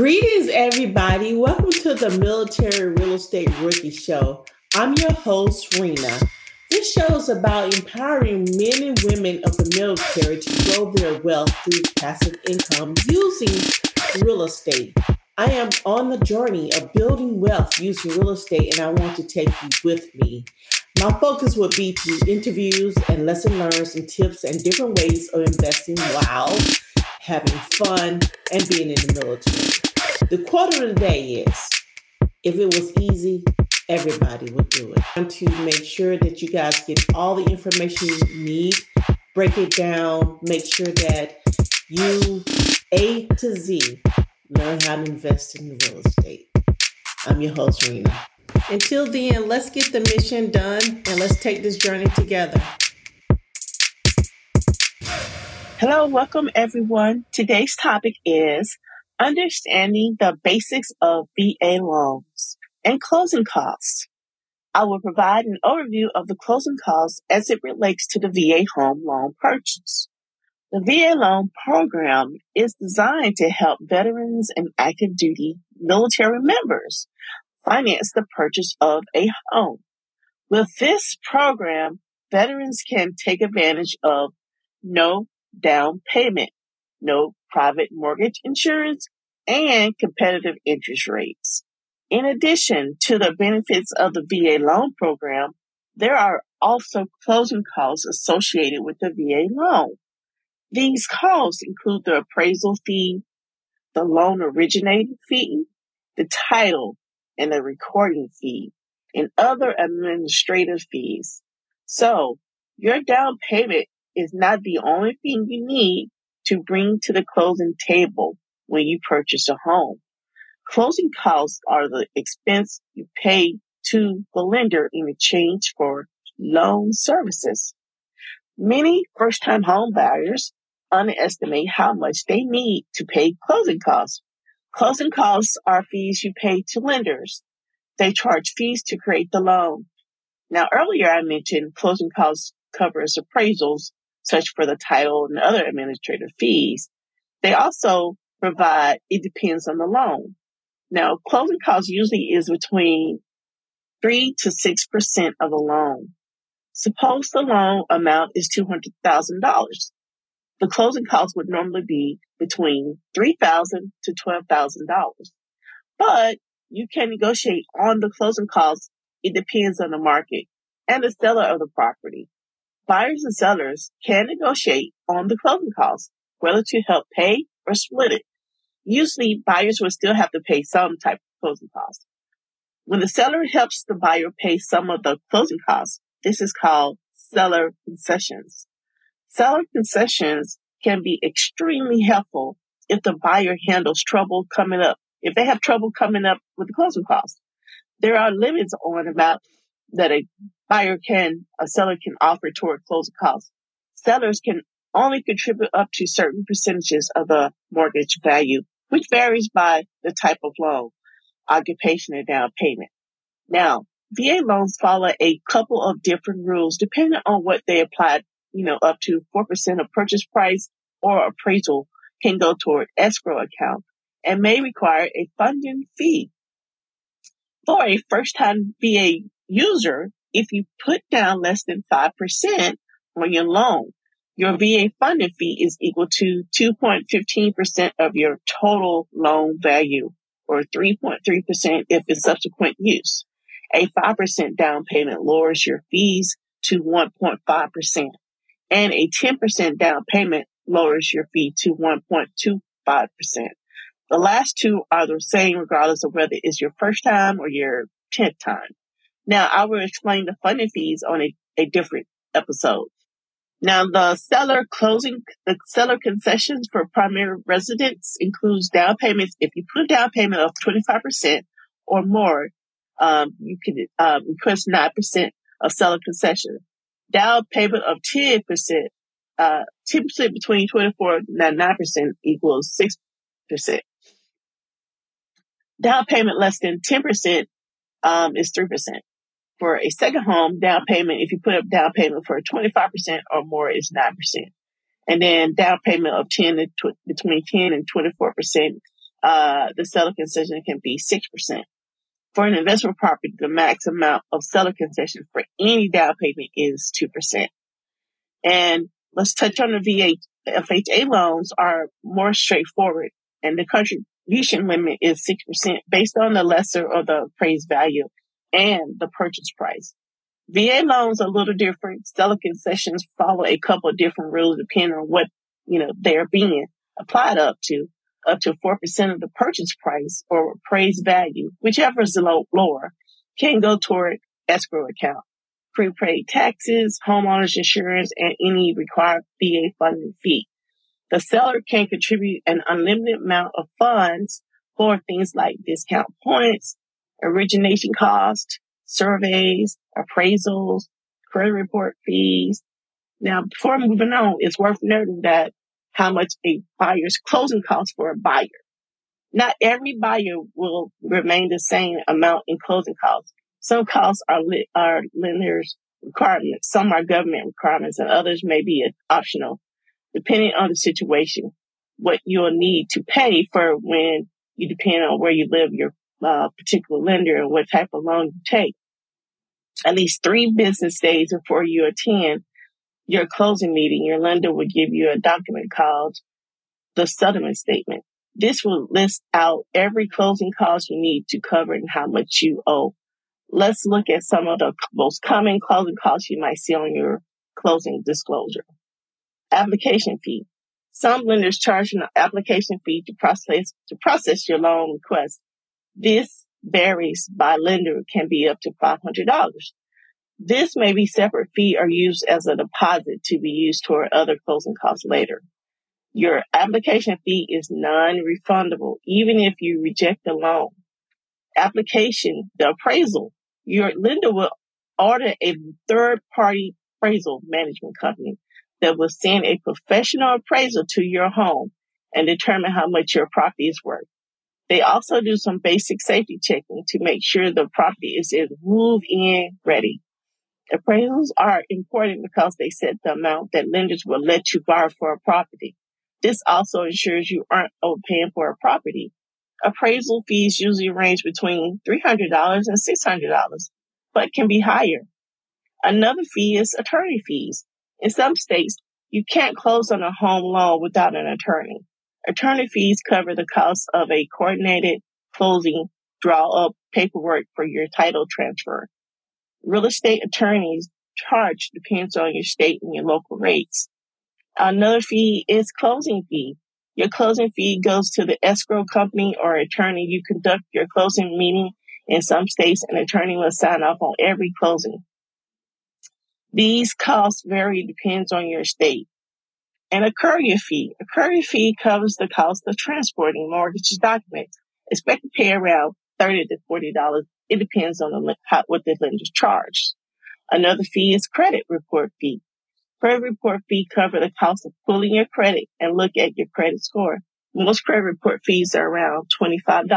Greetings, everybody. Welcome to the Military Real Estate Rookie Show. I'm your host, Rena. This show is about empowering men and women of the military to grow their wealth through passive income using real estate. I am on the journey of building wealth using real estate, and I want to take you with me. My focus will be through interviews and lesson learns and tips and different ways of investing while having fun and being in the military. The quote of the day is if it was easy, everybody would do it. To make sure that you guys get all the information you need, break it down, make sure that you A to Z learn how to invest in real estate. I'm your host, Rena. Until then, let's get the mission done and let's take this journey together. Hello, welcome everyone. Today's topic is understanding the basics of VA loans and closing costs. I will provide an overview of the closing costs as it relates to the VA home loan purchase. The VA loan program is designed to help veterans and active duty military members finance the purchase of a home. With this program, veterans can take advantage of no down payment, no private mortgage insurance, and competitive interest rates. In addition to the benefits of the VA loan program, there are also closing costs associated with the VA loan. These costs include the appraisal fee, the loan originating fee, the title and the recording fee, and other administrative fees. So your down payment is not the only thing you need to bring to the closing table when you purchase a home. Closing costs are the expense you pay to the lender in exchange for loan services. Many first time home buyers underestimate how much they need to pay closing costs. Closing costs are fees you pay to lenders. They charge fees to create the loan. Now, earlier I mentioned closing costs covers appraisals, such for the title and other administrative fees. They also provide, it depends on the loan. Now, closing costs usually is between three to six percent of the loan. Suppose the loan amount is $200,000 the closing costs would normally be between $3,000 to $12,000. But you can negotiate on the closing costs. It depends on the market and the seller of the property. Buyers and sellers can negotiate on the closing costs, whether to help pay or split it. Usually buyers will still have to pay some type of closing costs. When the seller helps the buyer pay some of the closing costs, this is called seller concessions. Seller concessions can be extremely helpful if the buyer handles trouble coming up. If they have trouble coming up with the closing costs, there are limits on amount that a buyer can, a seller can offer toward closing costs. Sellers can only contribute up to certain percentages of the mortgage value, which varies by the type of loan, occupation, and down payment. Now, VA loans follow a couple of different rules depending on what they apply you know, up to 4% of purchase price or appraisal can go toward escrow account and may require a funding fee. For a first time VA user, if you put down less than 5% on your loan, your VA funding fee is equal to 2.15% of your total loan value or 3.3% if it's subsequent use. A 5% down payment lowers your fees to 1.5% and a 10% down payment lowers your fee to 1.25%. The last two are the same regardless of whether it's your first time or your 10th time. Now I will explain the funding fees on a, a different episode. Now the seller closing, the seller concessions for primary residents includes down payments. If you put a down payment of 25% or more, um, you can uh, request 9% of seller concession down payment of 10%, uh, 10% between 24 and 9% equals 6%. Down payment less than 10%, um, is 3%. For a second home, down payment, if you put up down payment for 25% or more is 9%. And then down payment of 10 to tw- between 10 and 24% uh, the seller concession can be 6%. For an investment property, the max amount of seller concession for any down payment is 2%. And let's touch on the VA. FHA loans are more straightforward and the contribution limit is 6% based on the lesser or the appraised value and the purchase price. VA loans are a little different. Seller concessions follow a couple of different rules depending on what, you know, they're being applied up to up to 4% of the purchase price or appraised value, whichever is low, lower, can go toward escrow account. Prepaid taxes, homeowners insurance, and any required VA funding fee. The seller can contribute an unlimited amount of funds for things like discount points, origination costs, surveys, appraisals, credit report fees. Now, before moving on, it's worth noting that how much a buyer's closing costs for a buyer. Not every buyer will remain the same amount in closing costs. Some costs are, li- are lenders requirements, some are government requirements, and others may be optional, depending on the situation. What you'll need to pay for when you depend on where you live, your uh, particular lender, and what type of loan you take. At least three business days before you attend your closing meeting, your lender will give you a document called the settlement statement. This will list out every closing cost you need to cover and how much you owe. Let's look at some of the most common closing costs you might see on your closing disclosure. Application fee. Some lenders charge an application fee to process, to process your loan request. This varies by lender, can be up to $500. This may be separate fee or used as a deposit to be used toward other closing costs later. Your application fee is non-refundable, even if you reject the loan. Application, the appraisal, your lender will order a third party appraisal management company that will send a professional appraisal to your home and determine how much your property is worth. They also do some basic safety checking to make sure the property is move in ready. Appraisals are important because they set the amount that lenders will let you borrow for a property. This also ensures you aren't overpaying for a property. Appraisal fees usually range between $300 and $600, but can be higher. Another fee is attorney fees. In some states, you can't close on a home loan without an attorney. Attorney fees cover the cost of a coordinated closing, draw up paperwork for your title transfer, Real estate attorneys charge depends on your state and your local rates. Another fee is closing fee. Your closing fee goes to the escrow company or attorney. You conduct your closing meeting. In some states, an attorney will sign off on every closing. These costs vary depends on your state. And a courier fee. A courier fee covers the cost of transporting mortgage documents. Expect to pay around 30 to $40 it depends on the, how, what the lender charges. Another fee is credit report fee. Credit report fee cover the cost of pulling your credit and look at your credit score. Most credit report fees are around $25.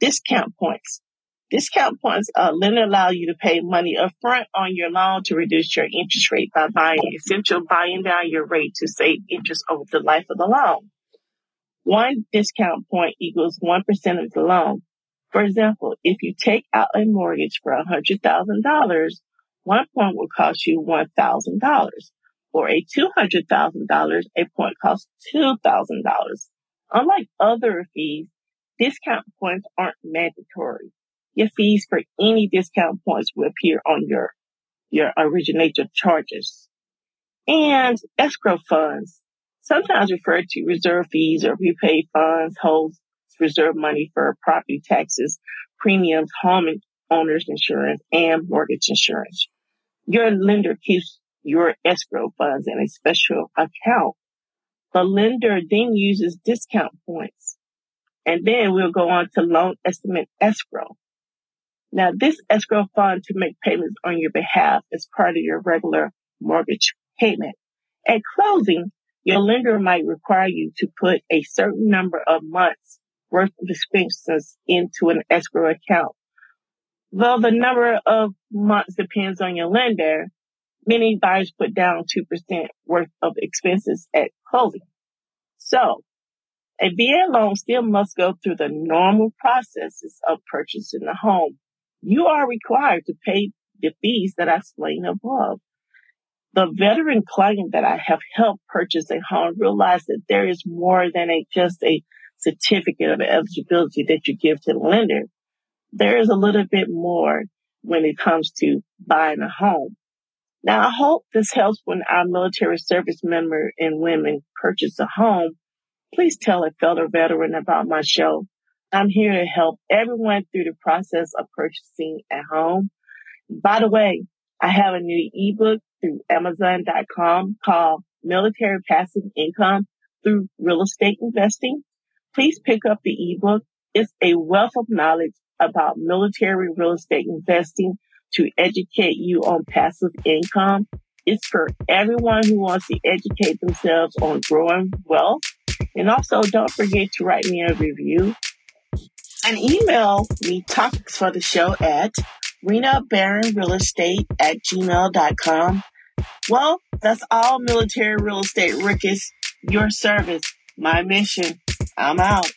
Discount points. Discount points uh, lender allow you to pay money upfront on your loan to reduce your interest rate by buying essential buying down your rate to save interest over the life of the loan. One discount point equals 1% of the loan. For example, if you take out a mortgage for $100,000, one point will cost you $1,000. For a $200,000, a point costs $2,000. Unlike other fees, discount points aren't mandatory. Your fees for any discount points will appear on your, your originator charges. And escrow funds, sometimes referred to reserve fees or prepaid funds, holds reserve money for property taxes, premiums, home owner's insurance, and mortgage insurance. Your lender keeps your escrow funds in a special account. The lender then uses discount points. And then we'll go on to loan estimate escrow. Now this escrow fund to make payments on your behalf is part of your regular mortgage payment. At closing, your lender might require you to put a certain number of months worth of expenses into an escrow account. Though the number of months depends on your lender, many buyers put down 2% worth of expenses at closing. So A VA loan still must go through the normal processes of purchasing a home. You are required to pay the fees that I explained above. The veteran client that I have helped purchase a home realized that there is more than a just a certificate of eligibility that you give to the lender. There is a little bit more when it comes to buying a home. Now, I hope this helps when our military service member and women purchase a home. Please tell a fellow veteran about my show. I'm here to help everyone through the process of purchasing a home. By the way, I have a new ebook through Amazon.com called Military Passive Income through Real Estate Investing. Please pick up the ebook. It's a wealth of knowledge about military real estate investing to educate you on passive income. It's for everyone who wants to educate themselves on growing wealth. And also don't forget to write me a review and email me topics for the show at Rena Barron Real Estate at gmail.com. Well, that's all military real estate rookies. Your service, my mission. I'm out.